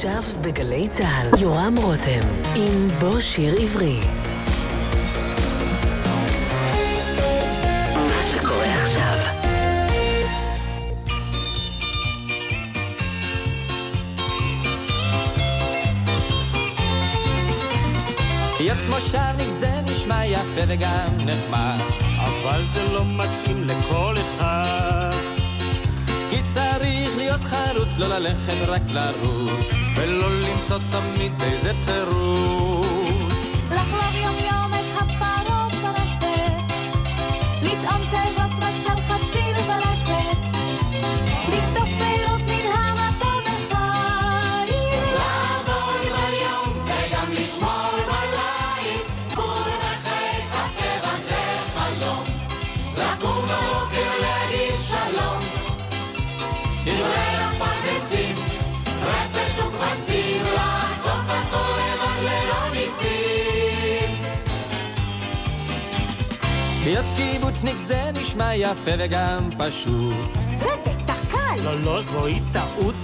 עכשיו בגלי צה"ל, יורם רותם, עם בוא שיר עברי. להיות מושבניק זה נשמע יפה וגם נחמד אבל זה לא מתאים לכל אחד. כי צריך להיות חרוץ, לא ללכת רק לרוץ ולא למצוא תמיד איזה תירוץ. לחלוב להיות קיבוצניק זה נשמע יפה וגם פשוט זה בטח קל! לא, לא, זוהי טעות.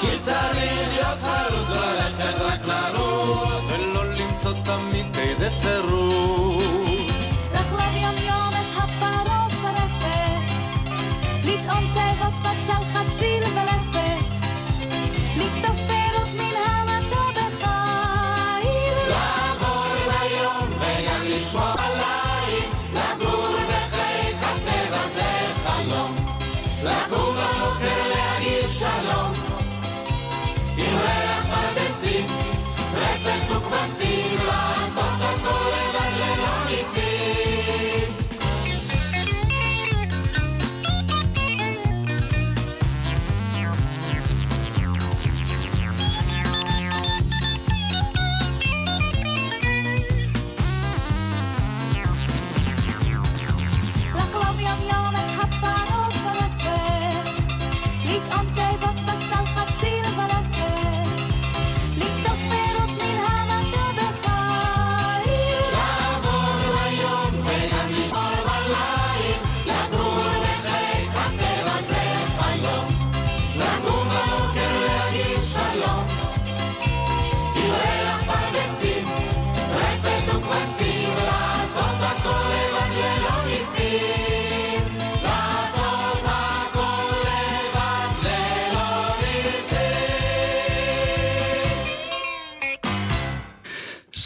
כי צריך להיות חרוץ, לא ללכת רק לרוץ ולא למצוא תמיד איזה תירוץ לחלוב יום יום את הפרות ברפת, לטעום תיבות בצל רפת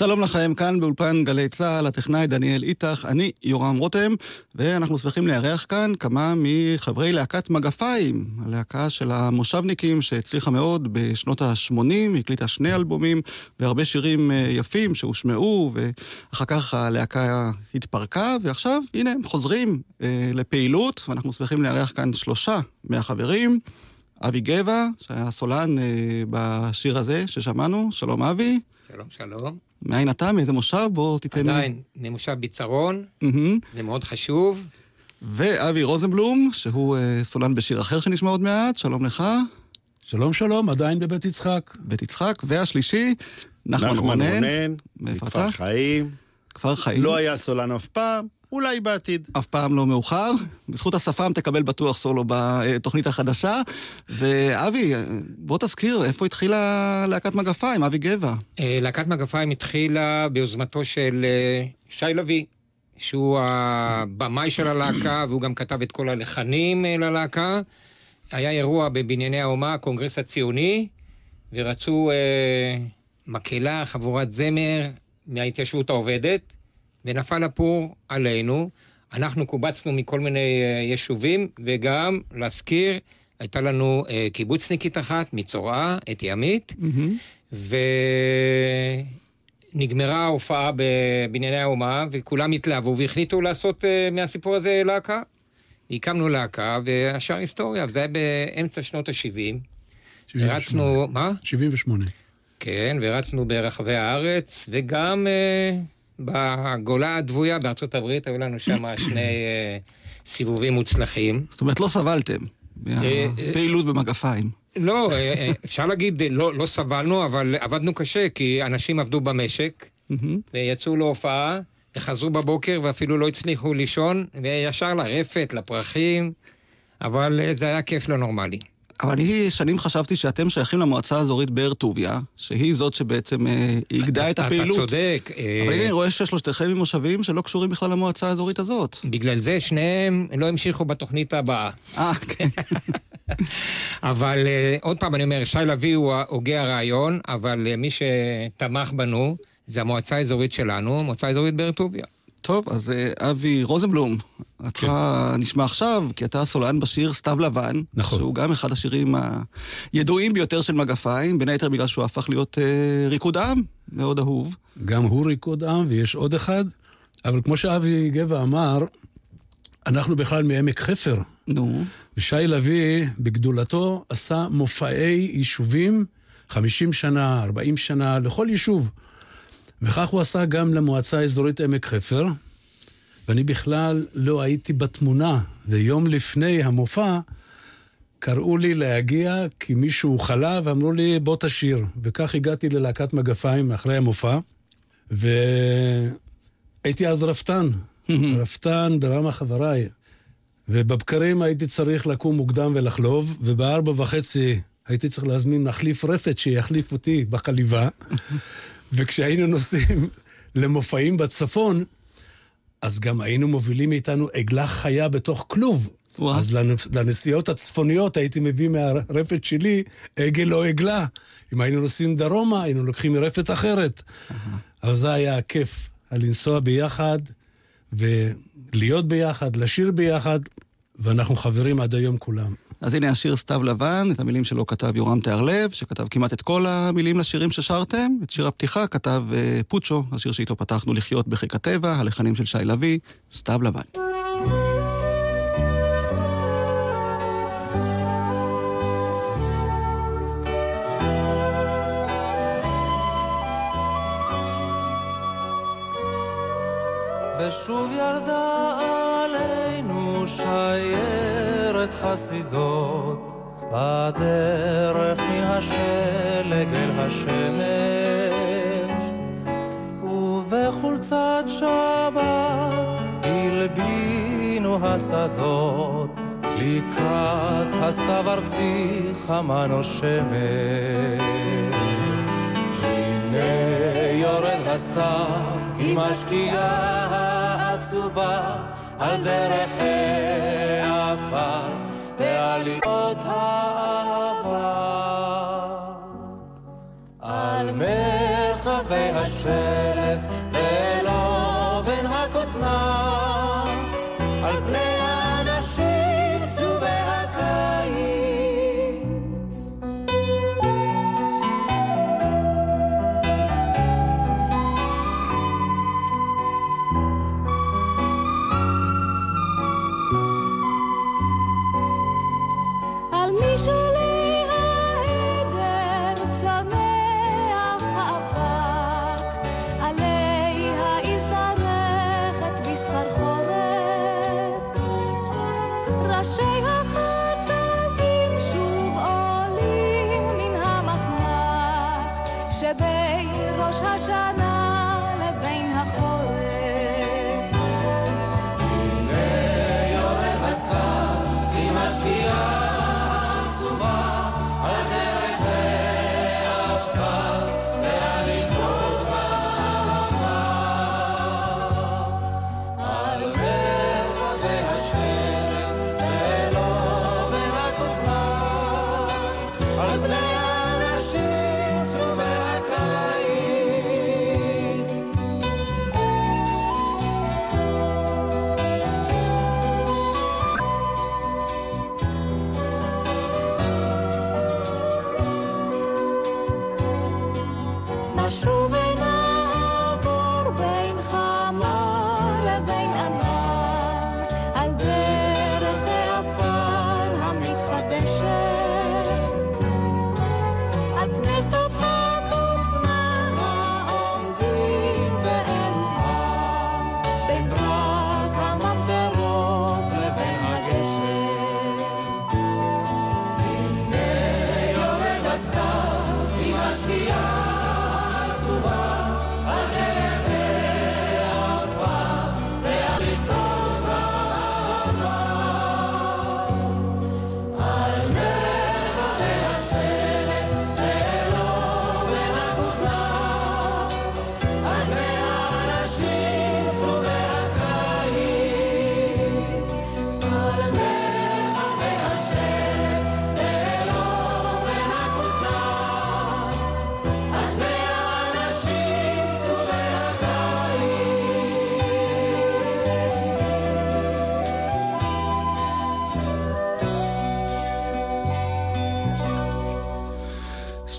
שלום לכם, כאן באולפן גלי צה"ל, הטכנאי דניאל איטח, אני יורם רותם, ואנחנו שמחים לארח כאן כמה מחברי להקת מגפיים, הלהקה של המושבניקים שהצליחה מאוד בשנות ה-80, הקליטה שני אלבומים והרבה שירים אה, יפים שהושמעו, ואחר כך הלהקה התפרקה, ועכשיו, הנה, הם חוזרים אה, לפעילות, ואנחנו שמחים לארח כאן שלושה מהחברים. אבי גבע, שהיה סולן אה, בשיר הזה ששמענו, שלום אבי. שלום, שלום. מאין אתה? מאיזה מושב? בוא תיתן לי. עדיין, ממושב ביצרון, מהמם. זה מאוד חשוב. ואבי רוזנבלום, שהוא אה, סולן בשיר אחר שנשמע עוד מעט, שלום לך. שלום שלום, עדיין בבית יצחק. בית יצחק. והשלישי, נחמן נחמן רונן. רונן, מאיפה מכפר? חיים. כפר חיים. לא היה סולן אף פעם, אולי בעתיד. אף פעם לא מאוחר. בזכות השפם תקבל בטוח סולו בתוכנית החדשה. ואבי, בוא תזכיר, איפה התחילה להקת מגפיים, אבי גבע? אה, להקת מגפיים התחילה ביוזמתו של אה, שי לביא, שהוא הבמאי של הלהקה, והוא גם כתב את כל הלחנים אה, ללהקה. היה אירוע בבנייני האומה, הקונגרס הציוני, ורצו אה, מקהלה, חבורת זמר מההתיישבות העובדת, ונפל הפור עלינו. אנחנו קובצנו מכל מיני אה, יישובים, וגם, להזכיר, הייתה לנו אה, קיבוצניקית אחת מצורעה, אתי עמית, ונגמרה ההופעה בבנייני האומה, וכולם התלהבו והחליטו לעשות אה, מהסיפור הזה להקה. הקמנו להקה, והשאר היסטוריה, וזה היה באמצע שנות ה-70. הרצנו, מה? 78. כן, והרצנו ברחבי הארץ, וגם אה, בגולה הדבויה בארצות הברית, היו לנו שם שני אה, סיבובים מוצלחים. זאת אומרת, לא סבלתם אה, מהפעילות במגפיים. לא, אה, אה, אפשר להגיד, אה, לא, לא סבלנו, אבל עבדנו קשה, כי אנשים עבדו במשק. ויצאו להופעה, וחזרו בבוקר ואפילו לא הצליחו לישון, וישר לרפת, לפרחים, אבל אה, זה היה כיף לא נורמלי. אבל אני שנים חשבתי שאתם שייכים למועצה האזורית באר טוביה, שהיא זאת שבעצם אה, איגדה את הפעילות. אתה צודק. אה, אבל הנה, אני רואה ששלושתכם עם מושבים שלא קשורים בכלל למועצה האזורית הזאת. בגלל זה שניהם לא המשיכו בתוכנית הבאה. אה, כן. אבל אה, עוד פעם אני אומר, שי לביא הוא הוגה הרעיון, אבל מי שתמך בנו זה המועצה האזורית שלנו, מועצה האזורית באר טוביה. טוב, אז אה, אבי רוזנבלום, אותך כן. נשמע עכשיו, כי אתה סולן בשיר סתיו לבן. נכון. שהוא גם אחד השירים הידועים ביותר של מגפיים, בין היתר בגלל שהוא הפך להיות אה, ריקוד עם מאוד אהוב. גם הוא ריקוד עם, ויש עוד אחד. אבל כמו שאבי גבע אמר, אנחנו בכלל מעמק חפר. נו, ושי לביא, בגדולתו, עשה מופעי יישובים 50 שנה, 40 שנה, לכל יישוב. וכך הוא עשה גם למועצה האזורית עמק חפר, ואני בכלל לא הייתי בתמונה, ויום לפני המופע קראו לי להגיע כי מישהו חלה ואמרו לי בוא תשיר. וכך הגעתי ללהקת מגפיים אחרי המופע, והייתי אז רפתן, רפתן ברמה חבריי. ובבקרים הייתי צריך לקום מוקדם ולחלוב, ובארבע וחצי הייתי צריך להזמין מחליף רפת שיחליף אותי בחליבה. וכשהיינו נוסעים למופעים בצפון, אז גם היינו מובילים איתנו עגלה חיה בתוך כלוב. וואו. אז לנ- לנסיעות הצפוניות הייתי מביא מהרפת שלי עגל או עגלה. אם היינו נוסעים דרומה, היינו לוקחים מרפת אחרת. אבל זה היה הכיף, הלנסוע ביחד, ולהיות ביחד, לשיר ביחד, ואנחנו חברים עד היום כולם. אז הנה השיר סתיו לבן, את המילים שלו כתב יורם תיארלב, שכתב כמעט את כל המילים לשירים ששרתם. את שיר הפתיחה כתב אה, פוצ'ו, השיר שאיתו פתחנו לחיות בחיק הטבע, הלחנים של שי לביא, סתיו לבן. ושוב ירדה עלינו שיירת חסידות בדרך מן השלג אל השמש. ובחולצת שבת הלבינו השדות לקראת הסתיו ארצי חמה נושמת הנה יורד הסתיו, היא משקיעה עצובה על דרך העפר ועליות העבר. על מרחבי השלף ולא בין הכותנה,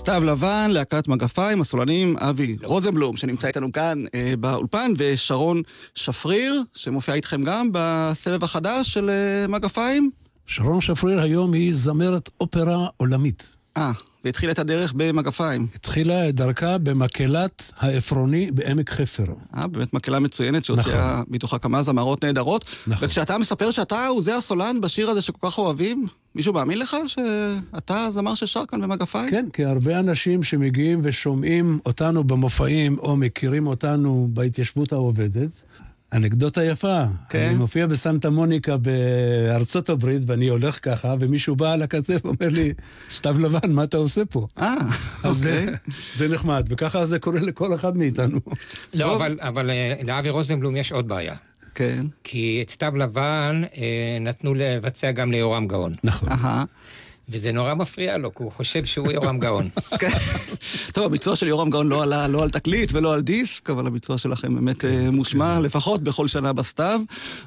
סתיו לבן, להקת מגפיים, הסולנים אבי רוזנבלום, שנמצא איתנו כאן אה, באולפן, ושרון שפריר, שמופיע איתכם גם בסבב החדש של אה, מגפיים. שרון שפריר היום היא זמרת אופרה עולמית. אה, והתחילה את הדרך במגפיים. התחילה את דרכה במקהלת העפרוני בעמק חפר. אה, באמת מקהלה מצוינת שהוציאה נכון. מתוכה כמה זמרות נהדרות. נכון. וכשאתה מספר שאתה הוא זה הסולן בשיר הזה שכל כך אוהבים, מישהו מאמין לך שאתה הזמר ששר כאן במגפיים? כן, כי הרבה אנשים שמגיעים ושומעים אותנו במופעים, או מכירים אותנו בהתיישבות העובדת, אנקדוטה יפה. כן. אני מופיע בסנטה מוניקה בארצות הברית, ואני הולך ככה, ומישהו בא על הקצה ואומר לי, סתיו לבן, מה אתה עושה פה? אה, אוקיי. זה נחמד, וככה זה קורה לכל אחד מאיתנו. לא, אבל, אבל אה, לאבי רוזנבלום יש עוד בעיה. כן. כי את סתיו לבן אה, נתנו לבצע גם ליורם גאון. נכון. אהה. וזה נורא מפריע לו, כי הוא חושב שהוא יורם גאון. כן. טוב, הביצוע של יורם גאון לא עלה לא על תקליט ולא על דיסק, אבל הביצוע שלכם באמת אה, מושמע, לפחות בכל שנה בסתיו.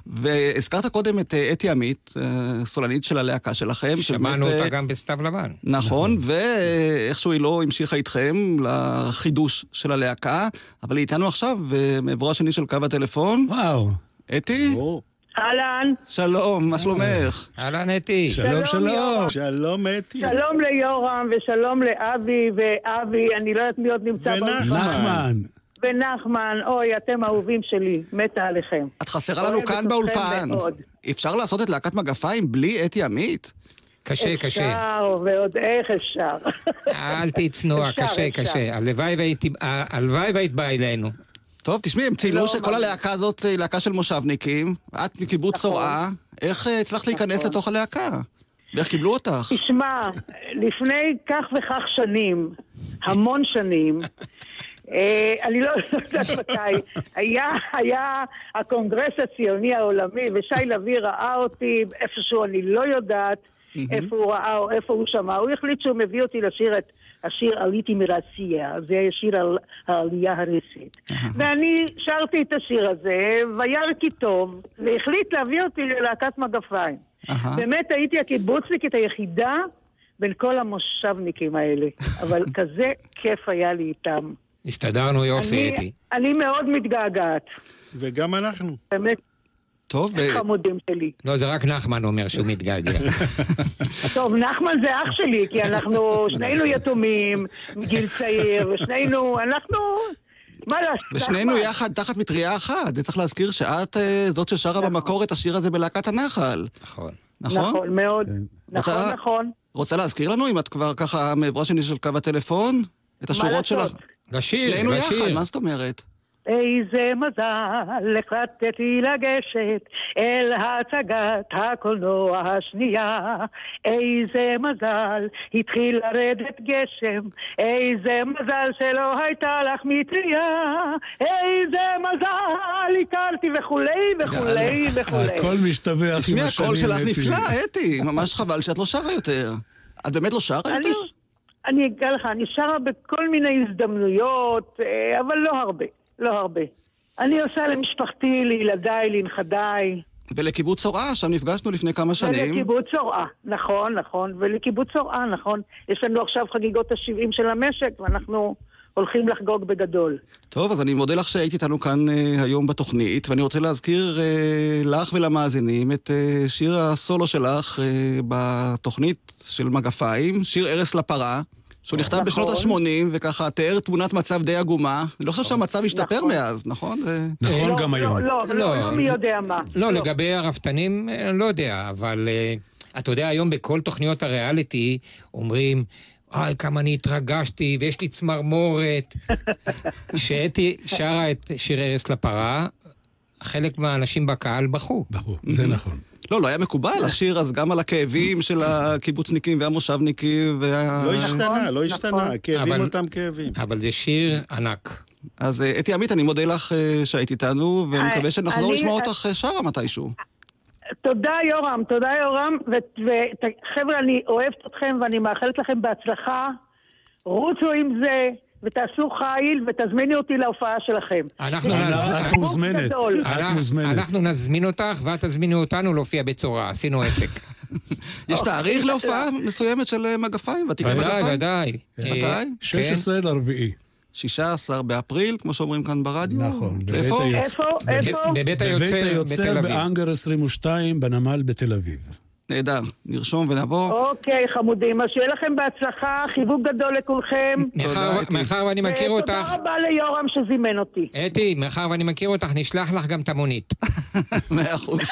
והזכרת קודם את אה, אתי עמית, אה, סולנית של הלהקה שלכם. שמענו שבאמת, אותה גם בסתיו לבן. נכון, ואיכשהו היא לא המשיכה איתכם לחידוש של הלהקה, אבל היא איתנו עכשיו, מעברו השני של קו הטלפון. וואו, אתי, אהלן, שלום, מה שלומך? אהלן אתי. שלום, שלום, שלום. אתי. שלום ליורם ושלום לאבי ואבי, אני לא יודעת מי עוד נמצא ונחמן. באולפן. נחמן. ונחמן, אוי, אתם אהובים שלי, מתה עליכם. את חסרה לנו כאן באולפן. אפשר לעשות את להקת מגפיים בלי אתי עמית? קשה, קשה. אפשר, ועוד איך אפשר. אל תהיי צנועה, אפשר, קשה, אפשר. קשה. הלוואי והיית באה אלינו. טוב, תשמעי, הם ציינו לא, שכל הלהקה הזאת היא להקה של מושבניקים. את מקיבוץ נכון. צורעה. איך אה, הצלחת להיכנס נכון. לתוך הלהקה? ואיך קיבלו אותך? תשמע, לפני כך וכך שנים, המון שנים, אה, אני לא יודעת מתי, היה, היה הקונגרס הציוני העולמי, ושי לביא ראה אותי איפשהו, אני לא יודעת איפה הוא ראה או איפה הוא שמע. הוא החליט שהוא מביא אותי לשיר את השיר עליתי מרסיה, זה שיר על העלייה הרוסית. ואני שרתי את השיר הזה, וירא כי טוב, והחליט להביא אותי ללהקת מגפיים. באמת הייתי הקיבוצניקית היחידה בין כל המושבניקים האלה, אבל כזה כיף היה לי איתם. הסתדרנו יופי, אני- אתי. אני מאוד מתגעגעת, וגם אנחנו. באמת טוב, חמודים שלי. לא, זה רק נחמן אומר שהוא מתגעגע. טוב, נחמן זה אח שלי, כי אנחנו שנינו יתומים מגיל צעיר, ושנינו, אנחנו... מה לעשות? ושנינו. יחד תחת מטריה אחת. זה צריך להזכיר שאת אה, זאת ששרה במקור את השיר הזה בלהקת הנחל. נכון. נכון? נכון, מאוד. נכון, רוצה- נכון. רוצה להזכיר לנו, אם את כבר ככה מעברו השני של קו הטלפון? את השורות שלך. לעשות? לשיר, שנינו יחד, לשיר. מה זאת אומרת? איזה מזל החלטתי לגשת אל הצגת הקולנוע השנייה. איזה מזל התחיל לרדת גשם, איזה מזל שלא הייתה לך מטריה, איזה מזל הכרתי וכולי וכולי וכולי. הכל משתבח עם תשמעי, השנים. הקול שלך אתי. נפלא, אתי. ממש חבל שאת לא שרה יותר. את באמת לא שרה אני- יותר? אני אגיד לך, אני שרה בכל מיני הזדמנויות, אה, אבל לא הרבה, לא הרבה. אני עושה למשפחתי, לילדיי, לנכדיי. ולקיבוץ צורעה, שם נפגשנו לפני כמה שנים. ולקיבוץ צורעה, נכון, נכון, ולקיבוץ צורעה, נכון. יש לנו עכשיו חגיגות ה-70 של המשק, ואנחנו הולכים לחגוג בגדול. טוב, אז אני מודה לך שהיית איתנו כאן אה, היום בתוכנית, ואני רוצה להזכיר אה, לך ולמאזינים את אה, שיר הסולו שלך אה, בתוכנית של מגפיים, שיר ארס לפרה, שהוא נכתב נכון. בשנות ה-80, וככה תיאר תמונת מצב די עגומה. אני לא חושב שהמצב השתפר נכון. מאז, נכון? נכון לא, גם לא, היום. לא, לא, לא. לא מי יודע מה. לא, לגבי הרפתנים, אה, אני לא יודע, אבל אה, אתה יודע, היום בכל תוכניות הריאליטי אומרים, אוי, כמה אני התרגשתי, ויש לי צמרמורת. כשאתי שרה את שיר ארס לפרה, חלק מהאנשים בקהל בכו. ברור, זה נכון. לא, לא היה מקובל לשיר אז גם על הכאבים של הקיבוצניקים והמושבניקים וה... לא השתנה, לא נכון. השתנה. כאבים אבל- אותם כאבים. אבל זה שיר ענק. אז אה, אתי עמית, אני מודה לך אה, שהיית איתנו, ואני אה, מקווה שנחזור לשמוע אותך שרה מתישהו. תודה יורם, תודה יורם, וחבר'ה, אני אוהבת אתכם ואני מאחלת לכם בהצלחה. רוצו עם זה, ותעשו חיל ותזמיני אותי להופעה שלכם. אנחנו מוזמנת. אנחנו- מוזמנת. אנחנו נזמין אותך ואת תזמיני אותנו להופיע בצורה, עשינו עסק. יש תאריך להופעה מסוימת של אה, מגפיים? ודאי? ודאי. מתי? אה, 16 לרביעי. 16 באפריל, כמו שאומרים כאן ברדיו? נכון, בבית איפה? היוצר. איפה? כן. איפה? בבית בבית היוצר היוצר בתל אביב. באנגר 22 בנמל בתל אביב. נהדר, נרשום ונבוא. אוקיי, חמודים, אז שיהיה לכם בהצלחה, חיבוק גדול לכולכם. מאחר- תודה, ואני מכיר אותך, ותודה רבה ליורם שזימן אותי. אתי, מאחר ואני מכיר אותך, נשלח לך גם את המונית. מאה אחוז.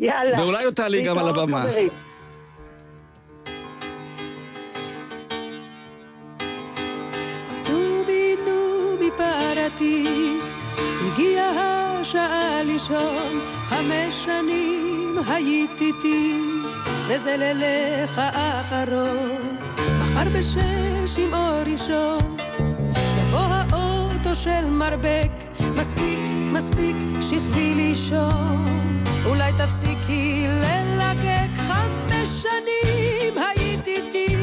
יאללה. ואולי עוד תעלי גם על הבמה. חברים. השעה לישון, חמש שנים היית איתי, וזה לילך האחרון. מחר בשש עם אור ראשון, יבוא האוטו של מרבק, מספיק, מספיק, שכבי לישון. אולי תפסיקי ללקק, חמש שנים היית איתי.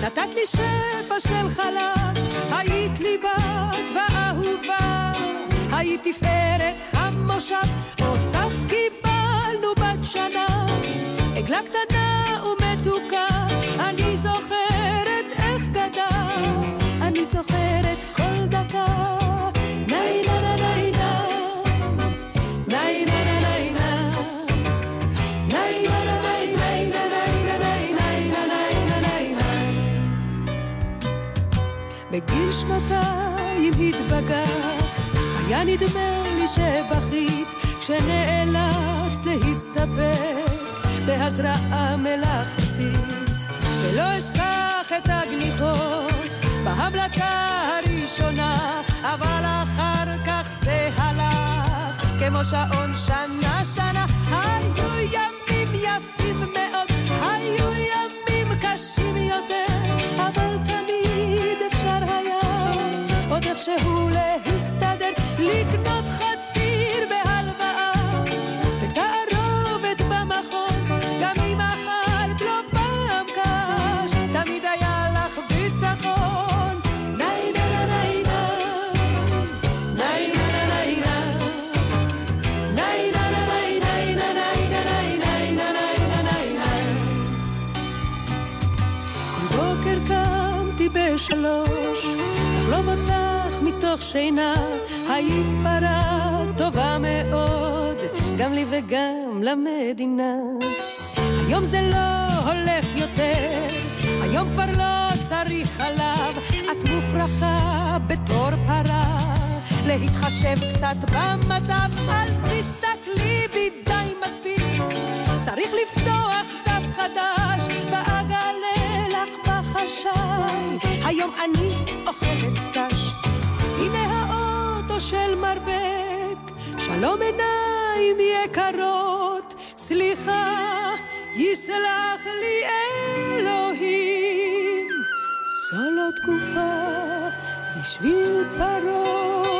נתת לי שפע של חלב, היית לי בת ואהובה, היית תפארת המושב, אותך קיבלנו בת שנה, עגלה קטנה ומתוקה, אני זוכרת איך גדל, אני זוכרת כל דקה. ניי נה נה ניי נה, ניי נה נה ניי נה. ניי נה נה ניי ניי נה ניי נה ניי ניי נה ניי נה ניי ניי. בגיל שנתיים התבגרת, היה נדמה לי שבכית, כשנאלצת להסתפק בהזרעה מלאכותית. ולא אשכח את הגניחות בהבלטה הראשונה, אבל אחר כך זה הלך כמו שעון שנה שנה. היו ימים יפים מאוד, היו ימים קשים יותר, אבל תמיד אפשר היה עוד איכשהו להסתדר, לקנות חציר לא אותך מתוך שינה, היית פרה טובה מאוד, גם לי וגם למדינה. היום זה לא הולך יותר, היום כבר לא צריך חלב, את מוכרחה בתור פרה, להתחשב קצת במצב, אל תסתכלי בי די מספיק, צריך לפתוח דף חדש, ואגלה לך בחשאי, היום אני אוכלת קש. של מרבק, שלום עיניים יקרות, סליחה, יסלח לי אלוהים. זו לא תקופה בשביל פרות.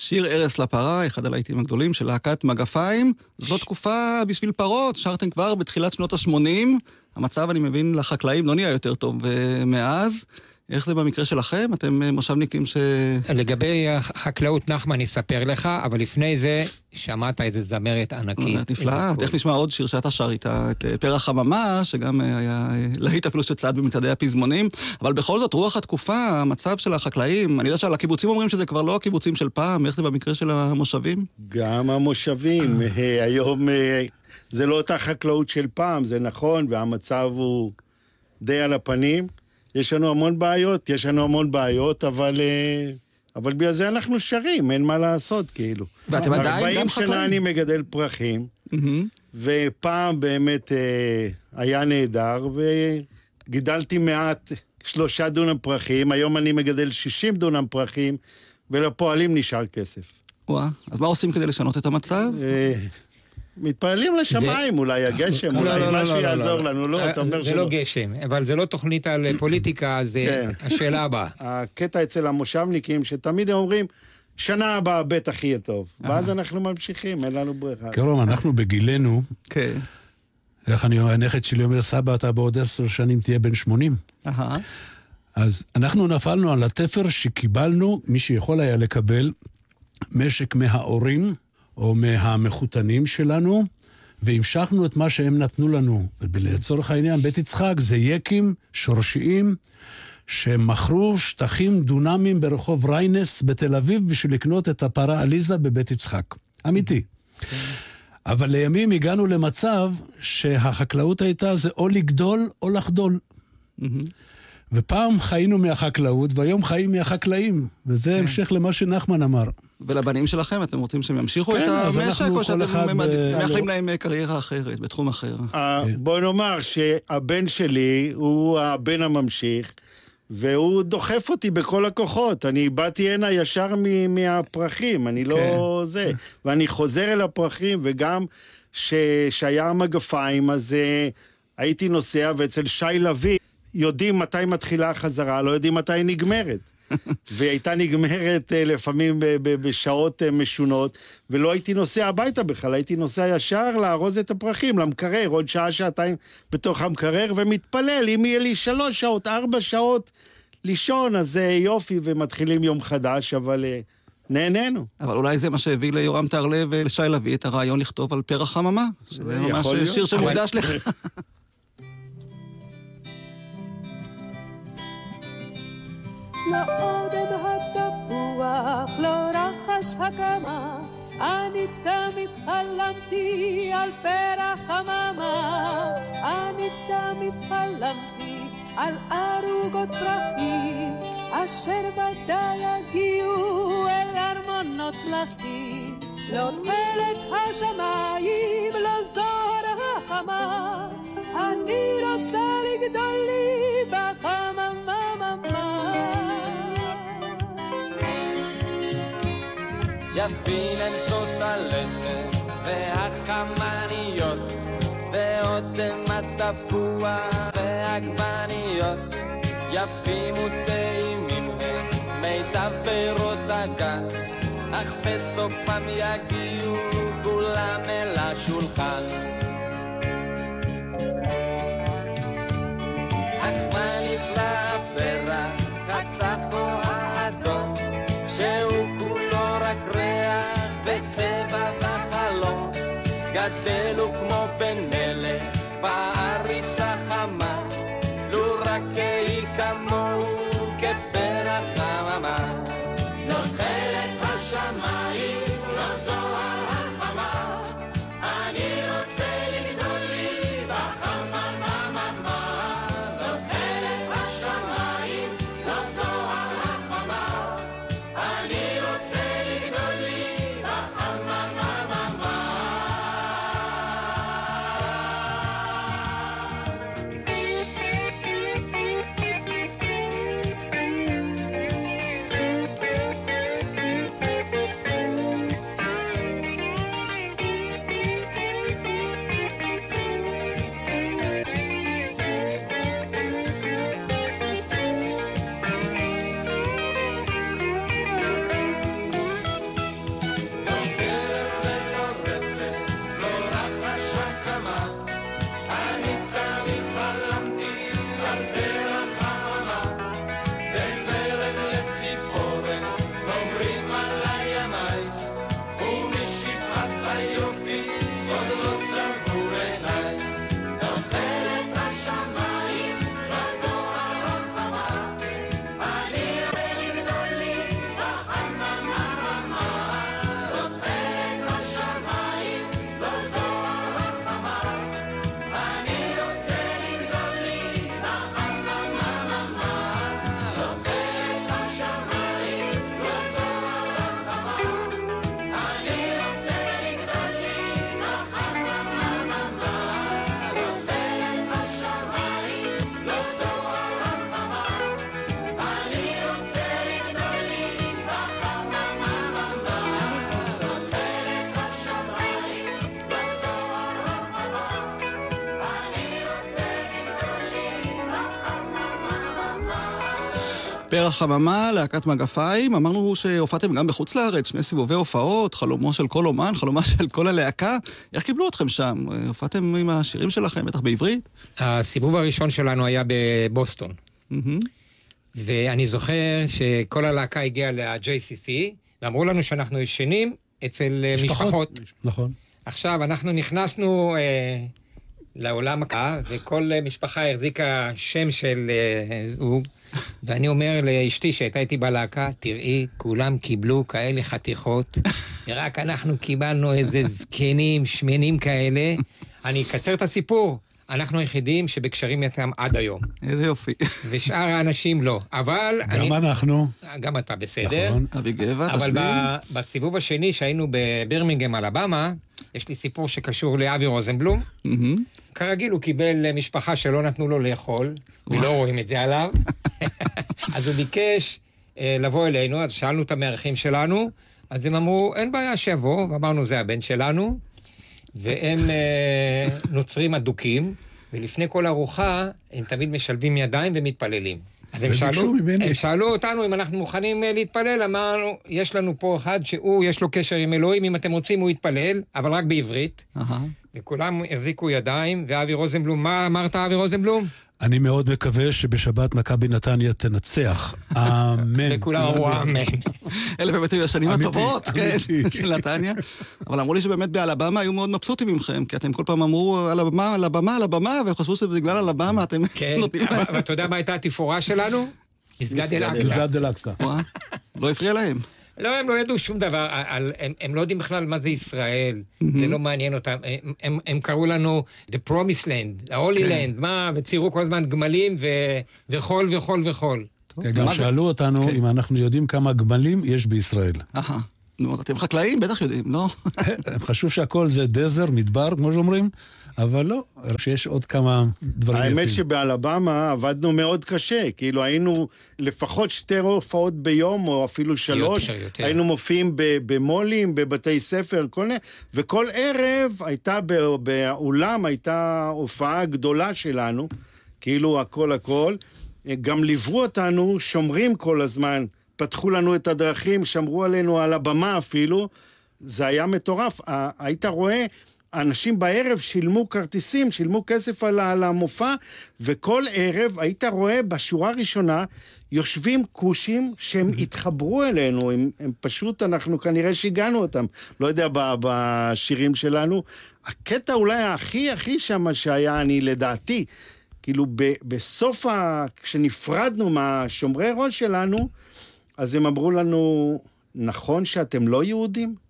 שיר ארס לפרה, אחד הלהיטים הגדולים של להקת מגפיים. זו תקופה בשביל פרות, שרתם כבר בתחילת שנות ה-80. המצב, אני מבין, לחקלאים לא נהיה יותר טוב אה, מאז. איך זה במקרה שלכם? אתם אה, מושבניקים ש... לגבי החקלאות, נחמן, אני אספר לך, אבל לפני זה, שמעת איזה זמרת ענקית. נפלאה, תכף נשמע עוד שיר שאתה שר איתה, את אה, פרח חממה, שגם אה, היה להיט אפילו שצעד במצעדי הפזמונים, אבל בכל זאת, רוח התקופה, המצב של החקלאים, אני יודע שעל הקיבוצים אומרים שזה כבר לא הקיבוצים של פעם, איך זה במקרה של המושבים? גם המושבים, היום זה לא אותה חקלאות של פעם, זה נכון, והמצב הוא די על הפנים. יש לנו המון בעיות, יש לנו המון בעיות, אבל... אה, אבל בגלל זה אנחנו שרים, אין מה לעשות, כאילו. ואתם עדיין גם 40 חקלאים. שנה אני מגדל פרחים. ופעם באמת אה, היה נהדר, וגידלתי מעט, שלושה דונם פרחים, היום אני מגדל 60 דונם פרחים, ולפועלים נשאר כסף. וואה, אז מה עושים כדי לשנות את המצב? אה, מתפללים לשמיים, אולי הגשם, לא, אולי לא, לא, משהו לא, לא, יעזור לא. לנו, לא, אה, אתה אומר זה לא שלא. גשם, אבל זה לא תוכנית על פוליטיקה, זה כן. השאלה הבאה. הקטע אצל המושבניקים, שתמיד הם אומרים, שנה הבאה בטח יהיה טוב. ואז אנחנו ממשיכים, אין לנו ברירה. קרום, אנחנו בגילנו, כן. איך אני, הנכד שלי אומר, סבא, אתה בעוד עשר שנים תהיה בן 80. אהה. אז אנחנו נפלנו על התפר שקיבלנו, מי שיכול היה לקבל, משק מההורים או מהמחותנים שלנו, והמשכנו את מה שהם נתנו לנו. ולצורך העניין, בית יצחק זה יקים שורשיים שמכרו שטחים דונמים ברחוב ריינס בתל אביב בשביל לקנות את הפרה עליזה בבית יצחק. אמיתי. אבל לימים הגענו למצב שהחקלאות הייתה זה או לגדול או לחדול. ופעם חיינו מהחקלאות, והיום חיים מהחקלאים. וזה המשך למה שנחמן אמר. ולבנים שלכם, אתם רוצים שהם ימשיכו כן, את המשק, או שאתם ב- מאחלים להם אה, קריירה אחרת, בתחום אחר? אה. בוא נאמר שהבן שלי הוא הבן הממשיך, והוא דוחף אותי בכל הכוחות. אני באתי הנה ישר מ- מהפרחים, אני לא כן. זה. ואני חוזר אל הפרחים, וגם ש- שהיה המגפיים, אז אה, הייתי נוסע, ואצל שי לביא יודעים מתי מתחילה החזרה, לא יודעים מתי היא נגמרת. והיא הייתה נגמרת אה, לפעמים בשעות אה, משונות, ולא הייתי נוסע הביתה בכלל, הייתי נוסע ישר לארוז את הפרחים, למקרר, עוד שעה, שעתיים בתוך המקרר, ומתפלל, אם יהיה לי שלוש שעות, ארבע שעות לישון, אז זה יופי, ומתחילים יום חדש, אבל אה, נהנינו. אבל אולי זה מה שהביא ליורם טהרלב ולשי לביא את הרעיון לכתוב על פרח חממה. שזה ממש. שיר שמוקדש לך. לא אודם התפוח, לא רחש הקמה, אני תמיד חלמתי על פרח חממה, אני תמיד חלמתי על ערוגות פרחים, אשר ודאי יגיעו אל ארמונות מלכים. לא חלק השמיים, לא זוהר החמה, אני רוצה לגדול לי בחממה. יפים הם שדות הלחם והחמניות ואודם התפוח והעגבניות. יפים וטעימים הם מיטב פירות הגן אך בסופם יגיעו כולם אל השולחן גדל פרח חממה, להקת מגפיים, אמרנו שהופעתם גם בחוץ לארץ, שני סיבובי הופעות, חלומו של כל אומן, חלומה של כל הלהקה. איך קיבלו אתכם שם? הופעתם עם השירים שלכם, בטח בעברית? הסיבוב הראשון שלנו היה בבוסטון. מהמם. ואני זוכר שכל הלהקה הגיעה ל-JCC, ואמרו לנו שאנחנו ישנים אצל אה, משפחות. נכון. עכשיו, אנחנו נכנסנו אה, לעולם הקה, וכל אה, משפחה החזיקה שם של אה, זוג, ואני אומר לאשתי שהייתה איתי בלהקה, תראי, כולם קיבלו כאלה חתיכות, ורק אנחנו קיבלנו איזה זקנים, שמנים כאלה. אני אקצר את הסיפור. אנחנו היחידים שבקשרים איתם עד היום, איזה יופי. ושאר האנשים לא. אבל... גם אנחנו. גם אתה בסדר. נכון. אבי גבע, אבל תשלים. ב- בסיבוב השני, שהיינו בבירמינגהם, אלבמה, יש לי סיפור שקשור לאבי רוזנבלום. כרגיל, הוא קיבל משפחה שלא נתנו לו לאכול, ולא רואים את זה עליו. אז הוא ביקש אה, לבוא אלינו, אז שאלנו את המארחים שלנו, אז הם אמרו, אין בעיה שיבוא, ואמרנו, זה הבן שלנו, והם אה, נוצרים אדוקים, ולפני כל ארוחה הם תמיד משלבים ידיים ומתפללים. אז הם שאלו, ממני. הם שאלו אותנו אם אנחנו מוכנים אה, להתפלל, אמרנו, יש לנו פה אחד שהוא, יש לו קשר עם אלוהים, אם אתם רוצים הוא יתפלל, אבל רק בעברית. אהה. וכולם החזיקו ידיים, ואבי רוזנבלום, מה אמרת, אבי רוזנבלום? אני מאוד מקווה שבשבת מכבי נתניה תנצח. אמן. וכולם אמרו אמן. אלה באמת היו השנים הטובות, כן. של נתניה. אבל אמרו לי שבאמת באלבמה היו מאוד מבסוטים ממכם, כי אתם כל פעם אמרו על הבמה, על הבמה, על הבמה, והם חשבו שבגלל אלבמה אתם כן, נותנים להם. אבל אתה יודע מה הייתה התפאורה שלנו? מסגד אל-אקצא. מסגד אל-אקצא. לא הפריע להם. לא, הם לא ידעו שום דבר, על, הם, הם לא יודעים בכלל מה זה ישראל, זה לא מעניין אותם. הם, הם, הם קראו לנו The Promised Land, ה-Holy Land, מה, וציירו כל הזמן גמלים ו, וחול וחול וחול. כן, גם מה זה- שאלו אותנו כן. אם אנחנו יודעים כמה גמלים יש בישראל. אהה. נו, אתם חקלאים, בטח יודעים, לא? הם חשבו שהכל זה דזר, מדבר, כמו שאומרים, אבל לא, שיש עוד כמה דברים יפים. האמת שבאלבמה עבדנו מאוד קשה, כאילו היינו לפחות שתי הופעות ביום, או אפילו שלוש. יותר, יותר. היינו מופיעים במו"לים, בבתי ספר, כל מיני, וכל ערב הייתה ב- באולם, הייתה הופעה גדולה שלנו, כאילו הכל הכל. גם ליוו אותנו שומרים כל הזמן, פתחו לנו את הדרכים, שמרו עלינו על הבמה אפילו. זה היה מטורף. היית רואה, אנשים בערב שילמו כרטיסים, שילמו כסף על, המופע, וכל ערב היית רואה בשורה הראשונה יושבים כושים שהם התחברו אלינו, הם, הם פשוט, אנחנו כנראה שיגענו אותם. לא יודע, ב- בשירים שלנו. הקטע אולי הכי הכי שם שהיה, אני לדעתי, כאילו ב, בסוף, ה... כשנפרדנו מהשומרי ראש שלנו, אז הם אמרו לנו, נכון שאתם לא יהודים?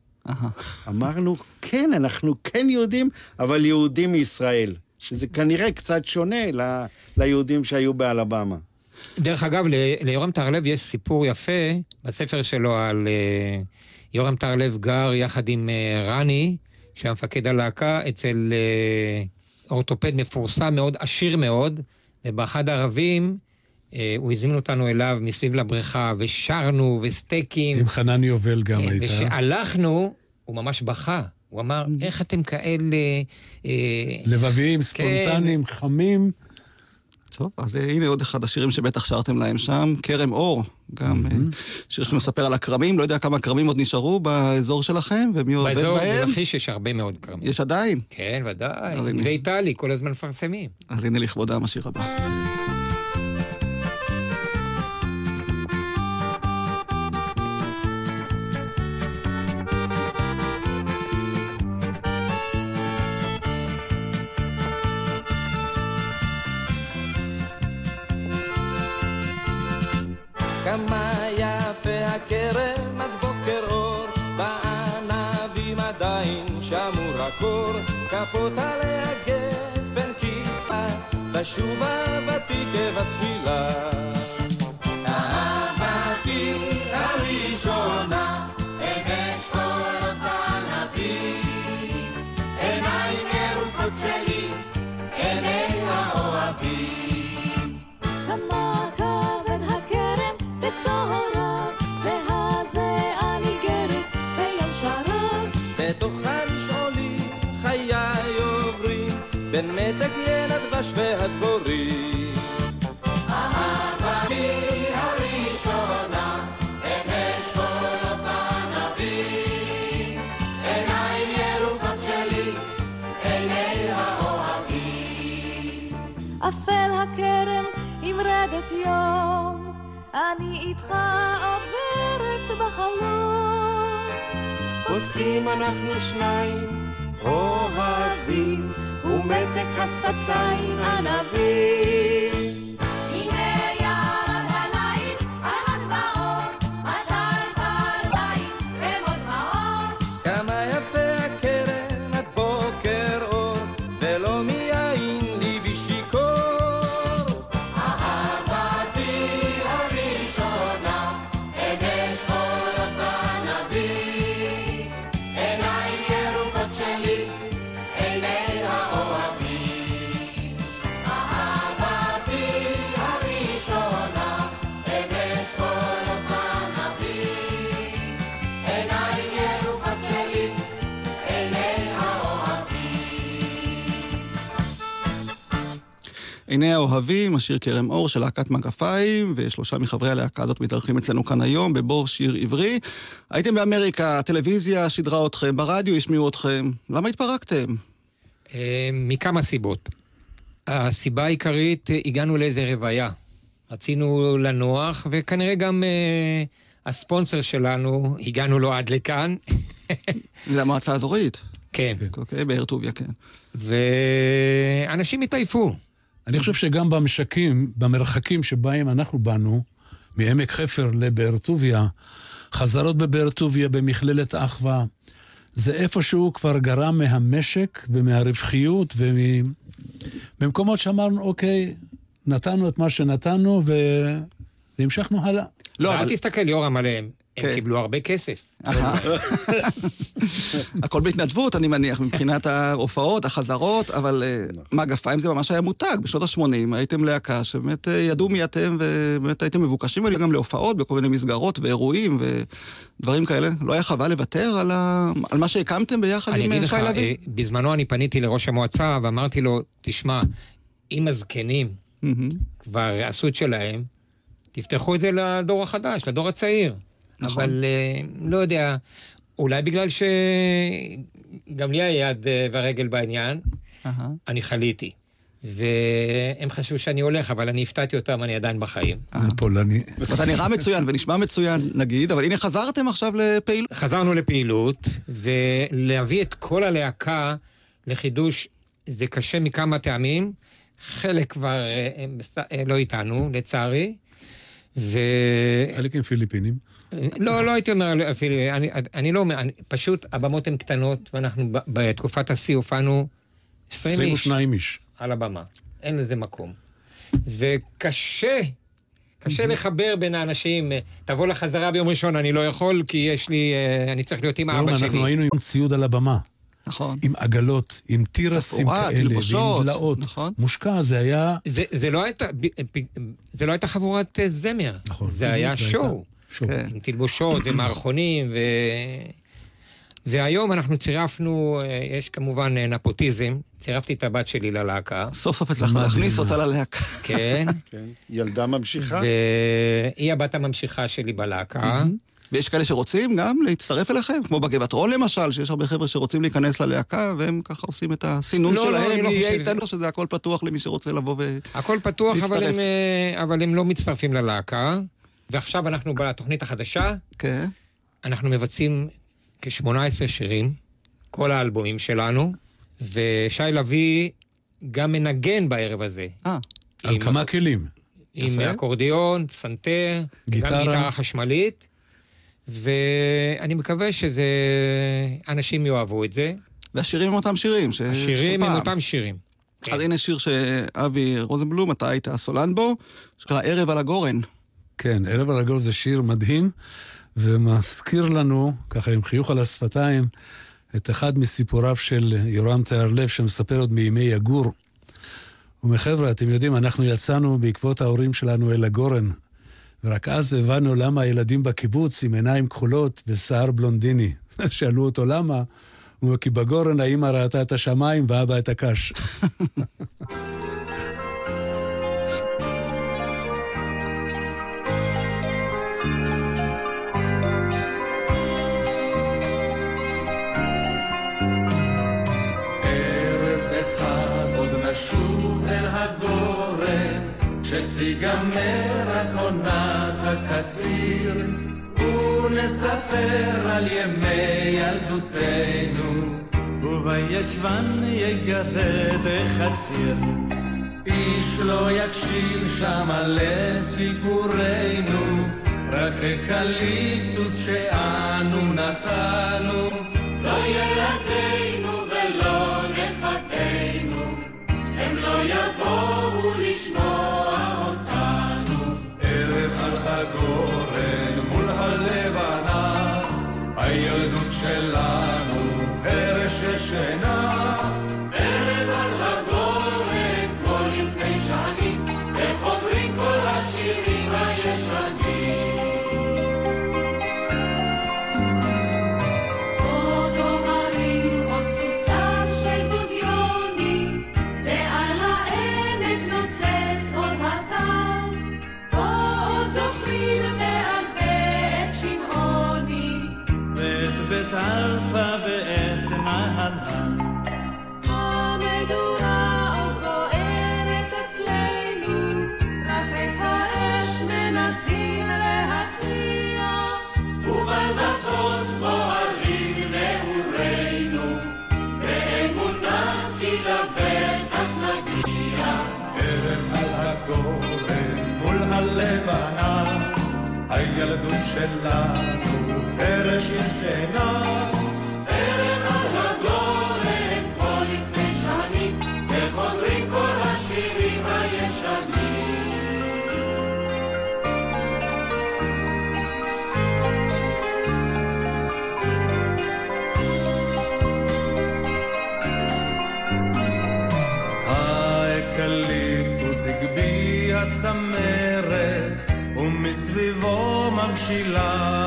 אמרנו, כן, אנחנו כן יהודים, אבל יהודים מישראל. שזה כנראה קצת שונה ל... ליהודים שהיו באלבמה. דרך אגב, ל- ליורם טהרלב יש סיפור יפה בספר שלו על אה, יורם טהרלב גר יחד עם אה, רני, שהיה מפקד הלהקה, אצל אה, אורתופד מפורסם מאוד, עשיר מאוד, ובאחד הערבים הוא הזמין אותנו אליו מסביב לבריכה, ושרנו, וסטייקים. עם חנן יובל גם כן, הייתה. וכשהלכנו, הוא ממש בכה. הוא אמר, איך אתם כאלה... אה, לבביים, כן. ספונטניים, חמים. טוב, אז אה, הנה עוד אחד השירים שבטח שרתם להם שם, כרם אור, גם אה, שיר שמספר על הכרמים, לא יודע כמה כרמים עוד נשארו באזור שלכם, ומי עובד באזור בהם. בלכיש יש הרבה מאוד כרמים. יש עדיין. כן, ודאי. ואיטלי, כל הזמן מפרסמים. אז הנה לכבודם השיר הבא. כפות עליה גפן כיפה, תשובה ותיקה בתפילה. החורש והדבורים. יום, אני איתך עוברת בחלום. עושים אנחנו שניים אוהבים. ומתק השפתיים ענבים. עיני האוהבים, השיר כרם אור של להקת מגפיים, ושלושה מחברי הלהקה הזאת מתארחים אצלנו כאן היום בבור שיר עברי. הייתם באמריקה, הטלוויזיה שידרה אתכם, ברדיו השמיעו אתכם, למה התפרקתם? אה, מכמה סיבות. הסיבה העיקרית, אה, הגענו לאיזה רוויה. רצינו לנוח, וכנראה גם אה, הספונסר שלנו, הגענו לו עד לכאן. זה המועצה האזורית. כן. אוקיי, באר טוביה, כן. ואנשים התעייפו. אני חושב שגם במשקים, במרחקים שבהם אנחנו באנו, מעמק חפר לבאר טוביה, חזרות בבאר טוביה, במכללת אחווה, זה איפשהו כבר גרם מהמשק ומהרווחיות וממקומות שאמרנו, אוקיי, נתנו את מה שנתנו ו... והמשכנו הלאה. לא, אבל- תסתכל, יורם, עליהם. הם כן. קיבלו הרבה כסף. הכל בהתנדבות, אני מניח, מבחינת ההופעות, החזרות, אבל אה, מגפיים זה ממש היה מותג. בשנות ה-80 הייתם להקה שבאמת אה, ידעו מי אתם, ובאמת הייתם מבוקשים עליהם גם להופעות בכל מיני מסגרות ואירועים ודברים כאלה. לא היה חבל לוותר על, ה... על מה שהקמתם ביחד אני עם אגיד אה, לך, שי לביא? אה, בזמנו אני פניתי לראש המועצה ואמרתי לו, תשמע, אם הזקנים. כבר עשו את שלהם, תפתחו את זה לדור החדש, לדור הצעיר. נכון. אבל אה, לא יודע, אולי בגלל שגם לי היה יד אה, ורגל בעניין, אהה. אני חליתי. והם חשבו שאני הולך, אבל אני הפתעתי אותם, אני עדיין בחיים. אה. פולני. ואתה נראה מצוין ונשמע מצוין, נגיד, אבל הנה חזרתם עכשיו לפעילות. חזרנו לפעילות, ולהביא את כל הלהקה לחידוש זה קשה מכמה טעמים. חלק כבר הם לא איתנו, לצערי. ו... חלק עם פיליפינים. לא, לא הייתי אומר אפילו, אני, אני לא אומר, אני, פשוט הבמות הן קטנות, ואנחנו ב- בתקופת השיא הופענו 20 איש 22 איש. על הבמה. אין לזה מקום. וקשה, קשה לחבר בין האנשים. תבוא לחזרה ביום ראשון, אני לא יכול, כי יש לי, אה, אני צריך להיות עם יורם, אבא אנחנו שלי. היינו עם ציוד על הבמה. נכון. עם עגלות, עם תירסים כאלה, תלבושות, ועם דלאות. נכון. מושקע, זה היה... זה, זה, לא הייתה, זה לא הייתה חבורת אה, זמר, נכון. זה היה הייתה שואו, שואו. כן. עם תלבושות ומערכונים, ו... והיום אנחנו צירפנו, אה, יש כמובן אה, נפוטיזם, צירפתי את הבת שלי ללהקה, סוף סוף הצלחת. להכניס אותה ללהקה. כן, כן. ילדה ממשיכה. והיא הבת הממשיכה שלי בלהקה. ויש כאלה שרוצים גם להצטרף אליכם, כמו בגבעת רון למשל, שיש הרבה חבר'ה שרוצים להיכנס ללהקה, והם ככה עושים את הסינון לא, לא, אני שלהם, לא יהיה חושב. איתנו, שזה הכל פתוח למי שרוצה לבוא ו... הכל פתוח, אבל. הם, אה, אבל הם לא מצטרפים ללהקה. ועכשיו אנחנו בתוכנית החדשה, כן. אנחנו מבצעים כ-18 שירים, כל האלבומים שלנו, ושי לביא גם מנגן בערב הזה. אה, על כמה כלים. עם. אקורדיון, פסנתר, גיטרה. גם גיטרה חשמלית, ואני מקווה שזה... אנשים יאהבו את זה. והשירים הם אותם שירים. ש... השירים הם. אותם שירים. כן. אז הנה שיר שאבי רוזנבלום, אתה היית הסולן בו, שנקרא ערב על הגורן. כן, ערב הרגול זה שיר מדהים, ומזכיר לנו, ככה עם חיוך על השפתיים, את אחד מסיפוריו של יורם תיארלב, שמספר עוד מימי יגור. הוא אומר, חבר'ה, אתם יודעים, אנחנו יצאנו בעקבות ההורים שלנו אל הגורן, ורק אז הבנו למה הילדים בקיבוץ עם עיניים כחולות ושיער בלונדיני. שאלו אותו למה, הוא אומר, כי בגורן האמא ראתה את השמיים ואבא את הקש. ערב הקציר, ונספר על ימי ילדותנו. ובישבן יגרד חציר. איש לא יקשיב שמה לסיפורנו, רק אקליפטוס שאנו נתנו. הילדות הילדות she loves.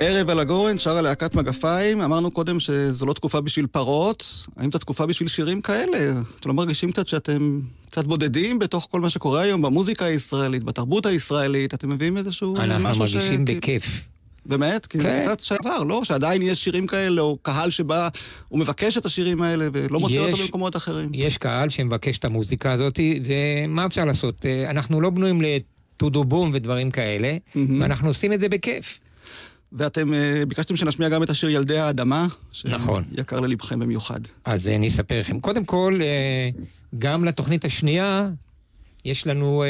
ערב על הגורן, שרה להקת מגפיים. אמרנו קודם שזו לא תקופה בשביל פרות. האם זו תקופה בשביל שירים כאלה? אתם לא מרגישים קצת שאתם קצת בודדים בתוך כל מה שקורה היום במוזיקה הישראלית, בתרבות הישראלית? אתם מביאים איזשהו אנחנו משהו מרגישים ש- בכיף. באמת? כי זה כן. קצת שעבר, לא? שעדיין יש שירים כאלה, או קהל שבא ומבקש את השירים האלה, ולא מוצא אותם במקומות אחרים. יש קהל שמבקש את המוזיקה הזאת, ומה אפשר לעשות? אה, אנחנו לא בנויים לטודו בום ודברים כאלה, ואנחנו עושים את זה בכיף. ואתם אה, ביקשתם שנשמיע גם את השיר ילדי האדמה, נכון. שיקר ללבכם במיוחד. אז אה, אני אספר לכם. קודם כל, אה, גם לתוכנית השנייה, יש לנו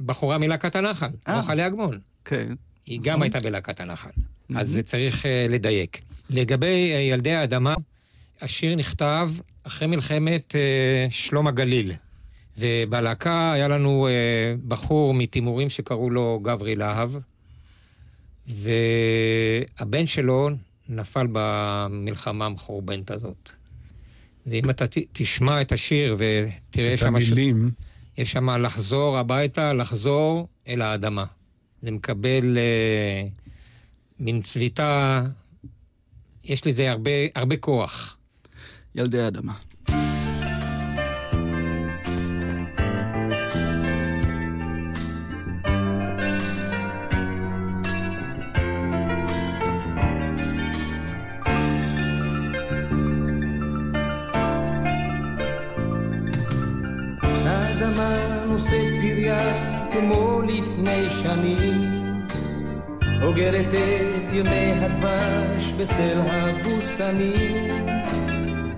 בחורה מלהקת הנחל, רוחלי אגמון. כן. היא גם הייתה בלהקת הנחל. אז זה צריך לדייק. לגבי ילדי האדמה, השיר נכתב אחרי מלחמת שלום הגליל. ובלהקה היה לנו בחור מתימורים שקראו לו גברי להב, והבן שלו נפל במלחמה המחורבנת הזאת. ואם אתה ת, תשמע את השיר ותראה את שם... המילים. יש שם לחזור הביתה, לחזור אל האדמה. זה מקבל אה, מין צביטה, יש לזה הרבה, הרבה כוח. ילדי האדמה. נושאת פריה כמו לפני שנים, אוגרת את ימי הדבש בצל הבוסתנים.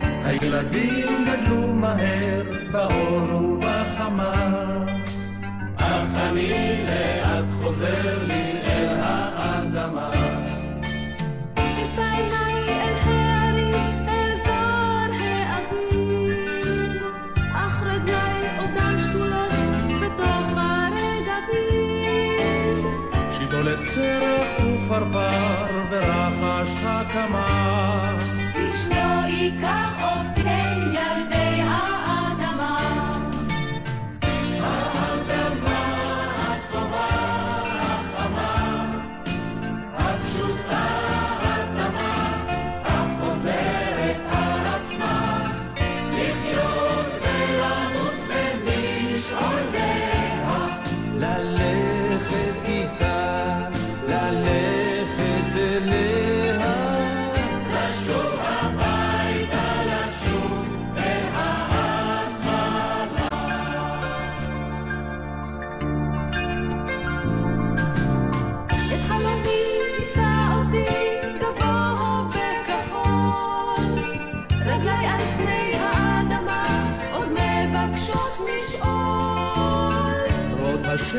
הילדים גדלו מהר באור ובחמה, אך אני לאט חוזר לי אל האדמה. פרח ופרפר ורחש הקמה. איש לא ייקח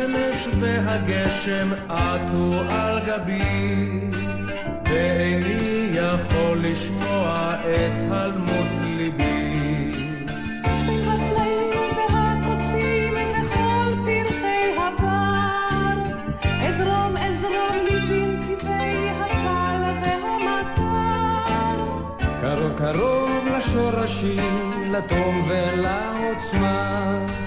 השמש והגשם עטו על גבי, ואיני יכול לשמוע את הלמות ליבי. הסלעים והקוצים וכל פרחי הבר. אזרום אזרום לי בנתיבי הטל והמטר. קרוב קרוב לשורשים, לטוב ולעוצמה.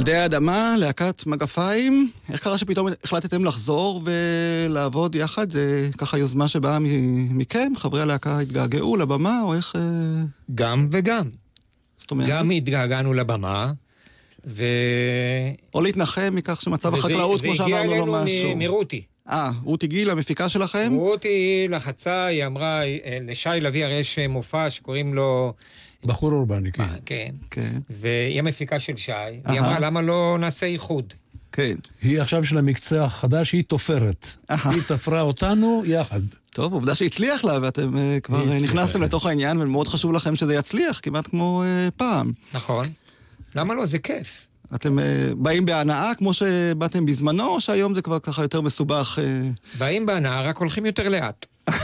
ילדי האדמה, להקת מגפיים. איך קרה שפתאום החלטתם לחזור ולעבוד יחד? זה ככה יוזמה שבאה מכם? חברי הלהקה התגעגעו לבמה, או איך... אה, גם וגם. זאת אומרת... גם התגעגענו לבמה, ו... או להתנחם מכך שמצב החקלאות, כמו שאמרנו, לא אלינו משהו. מ- מרותי. אה, רותי גיל, המפיקה שלכם? רותי לחצה, היא אמרה, אה, לשי לביא הרי יש מופע שקוראים לו... בחור אורבני, כן. כן. כן. והיא המפיקה של שי. היא. אמרה, למה לא נעשה איחוד? כן. היא עכשיו של המקצוע החדש, היא תופרת. היא תפרה אותנו יחד. טוב, עובדה שהצליח לה, ואתם אה, כבר הצליחה, נכנסתם כן. לתוך העניין, ומאוד חשוב לכם שזה יצליח, כמעט כמו אה, פעם. נכון. למה לא? זה כיף. אתם אה, באים בהנאה כמו שבאתם בזמנו, או שהיום זה כבר ככה יותר מסובך? אה, באים בהנאה, רק הולכים יותר לאט.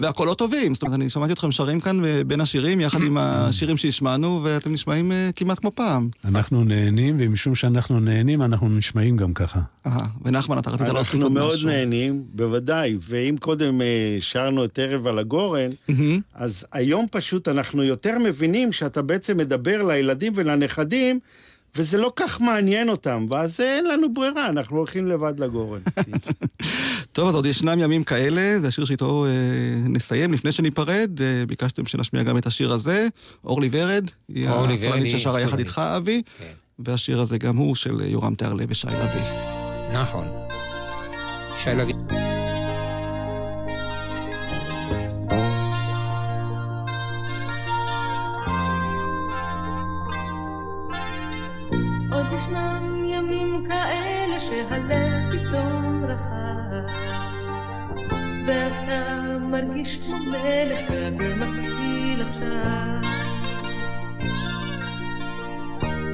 והקולות טובים. זאת אומרת, אני שמעתי אתכם שרים כאן אה, בין השירים, יחד עם השירים שהשמענו, ואתם נשמעים אה, כמעט כמו פעם. אנחנו נהנים, ומשום שאנחנו נהנים, אנחנו נשמעים גם ככה. אהה, ונחמן, אתה רצית להוסיף אנחנו עוד מאוד משהו. נהנים, בוודאי. ואם קודם אה, שרנו את ערב על הגורן, אז היום פשוט אנחנו יותר מבינים שאתה בעצם מדבר לילדים ולנכדים, וזה לא כך מעניין אותם, ואז אין לנו ברירה, אנחנו הולכים לבד לגורן. טוב, אז עוד ישנם ימים כאלה, זה השיר שאיתו אה, נסיים. לפני שניפרד, אה, ביקשתם שנשמיע גם את השיר הזה, אורלי ורד, היא הסולנית ששרה יחד. איתך, אבי, והשיר הזה גם הוא של יורם תיארלב ושי לביא. נכון. שי לביא. ואתה מרגיש כמו מלך והכל מתחיל עכשיו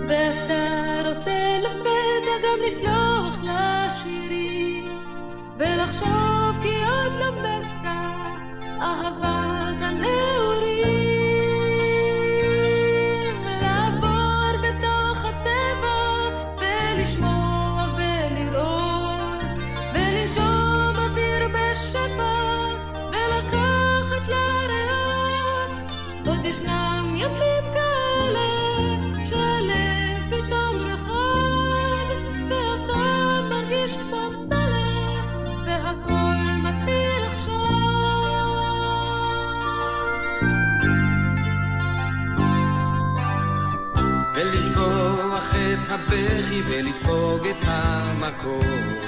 ואתה רוצה לפתע גם לסלוח לשירים ולחשוב כי עוד למדת אהבת הנעורים הבכי ולספוג את המכות.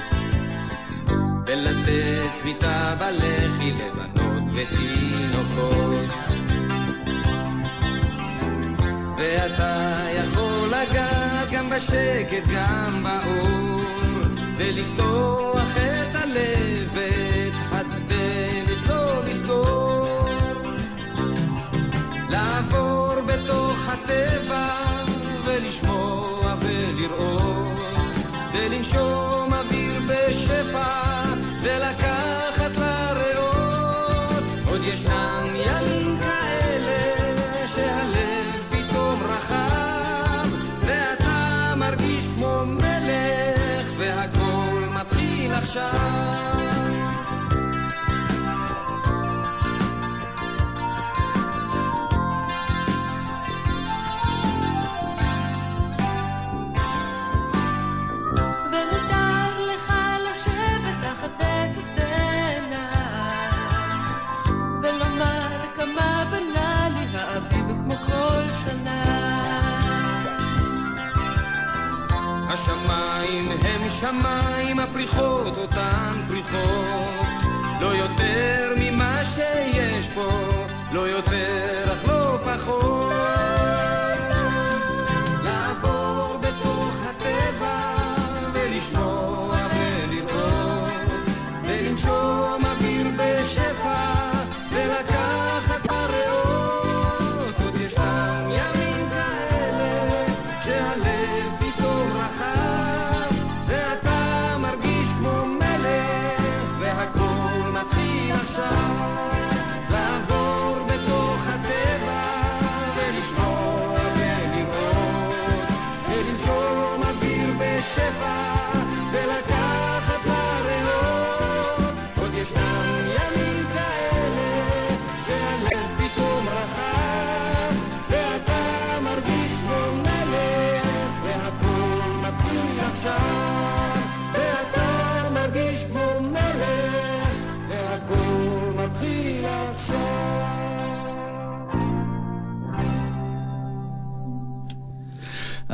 ולתת צביתה בלחי לבנות ותינוקות. ואתה יכול לגעת גם בשקט גם באור ולפתוח את הלב ואת הדלת לא לסגור. לעבור בתוך הטבע ולשמוע ולראות ולנשום אוויר בשפע ולקחת הם שמיים, הפריחות אותן פריחות. לא יותר ממה שיש פה, לא יותר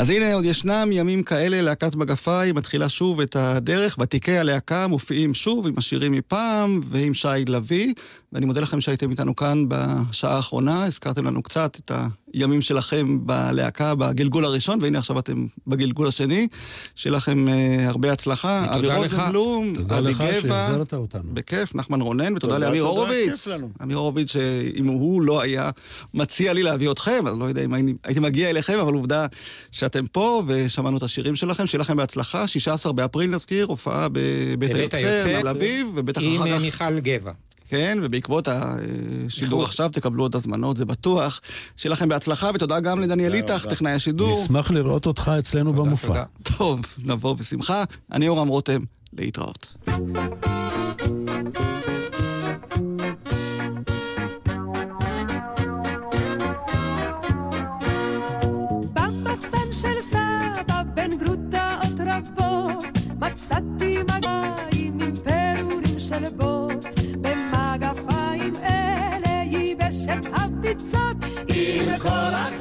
אז הנה עוד ישנם ימים כאלה, להקת מגפיים מתחילה שוב את הדרך, ותיקי הלהקה מופיעים שוב עם השירים מפעם ועם שי לביא, ואני מודה לכם שהייתם איתנו כאן בשעה האחרונה, הזכרתם לנו קצת את הימים שלכם בלהקה בגלגול הראשון, והנה עכשיו אתם בגלגול השני, שיהיה לכם אה, הרבה הצלחה. אבי לך. רוזנבלום, תודה אבי לך גבע, שהחזרת אותנו. בכיף, נחמן רונן, ותודה תודה, לאמיר תודה, הורוביץ. אמיר הורוביץ, שאם הוא לא היה מציע לי להביא אתכם, אז לא יודע אם הייתי, הייתי מגיע אליכם, אבל עובדה שאתם פה, ושמענו את השירים שלכם, שיהיה לכם בהצלחה. 16 באפריל נזכיר, הופעה בבית היוצר, תל אביב, ובטח עם אחר כך... מיכל גבע. כן, ובעקבות השידור. עכשיו תקבלו עוד הזמנות, זה בטוח. שיהיה לכם בהצלחה, ותודה גם לדניאל איתך. טכנאי השידור. נשמח לראות אותך אצלנו תודה, במופע. תודה. טוב, נבוא בשמחה. אני יורם רותם, להתראות. מצאתי מגעים עם פירורים של בוץ עם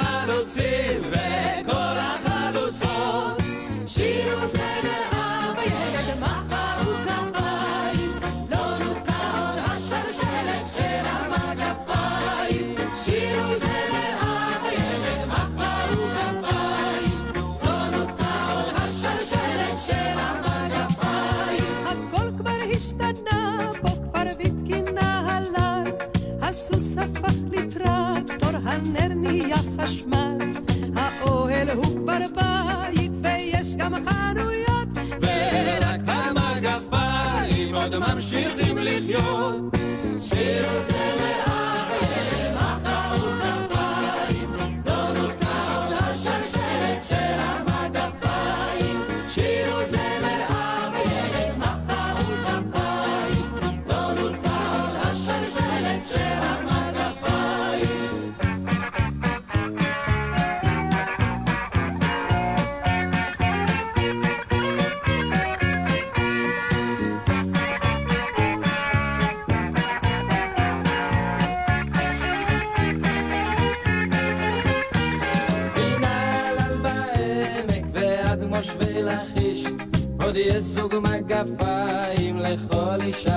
חשמל. האוהל הוא כבר בית, ויש גם חנויות. ורק המגפיים עוד ממשיכים לחיות. שיר זה מגפיים לכל אישה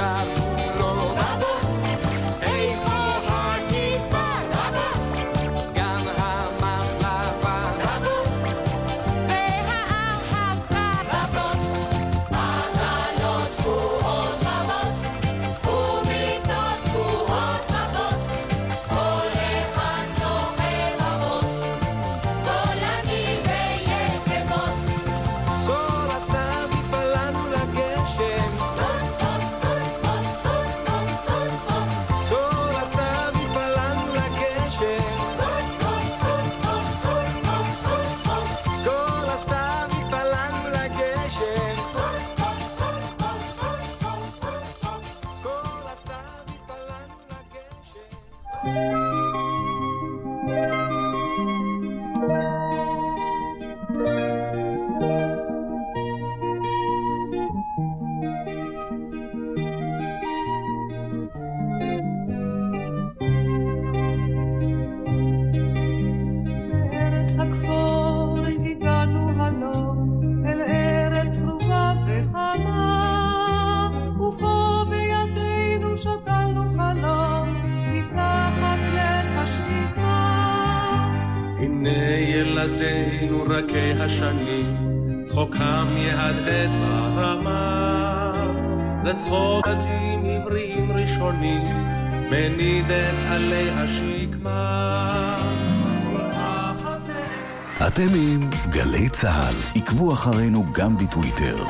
המושב עקבו אחרינו גם בטוויטר.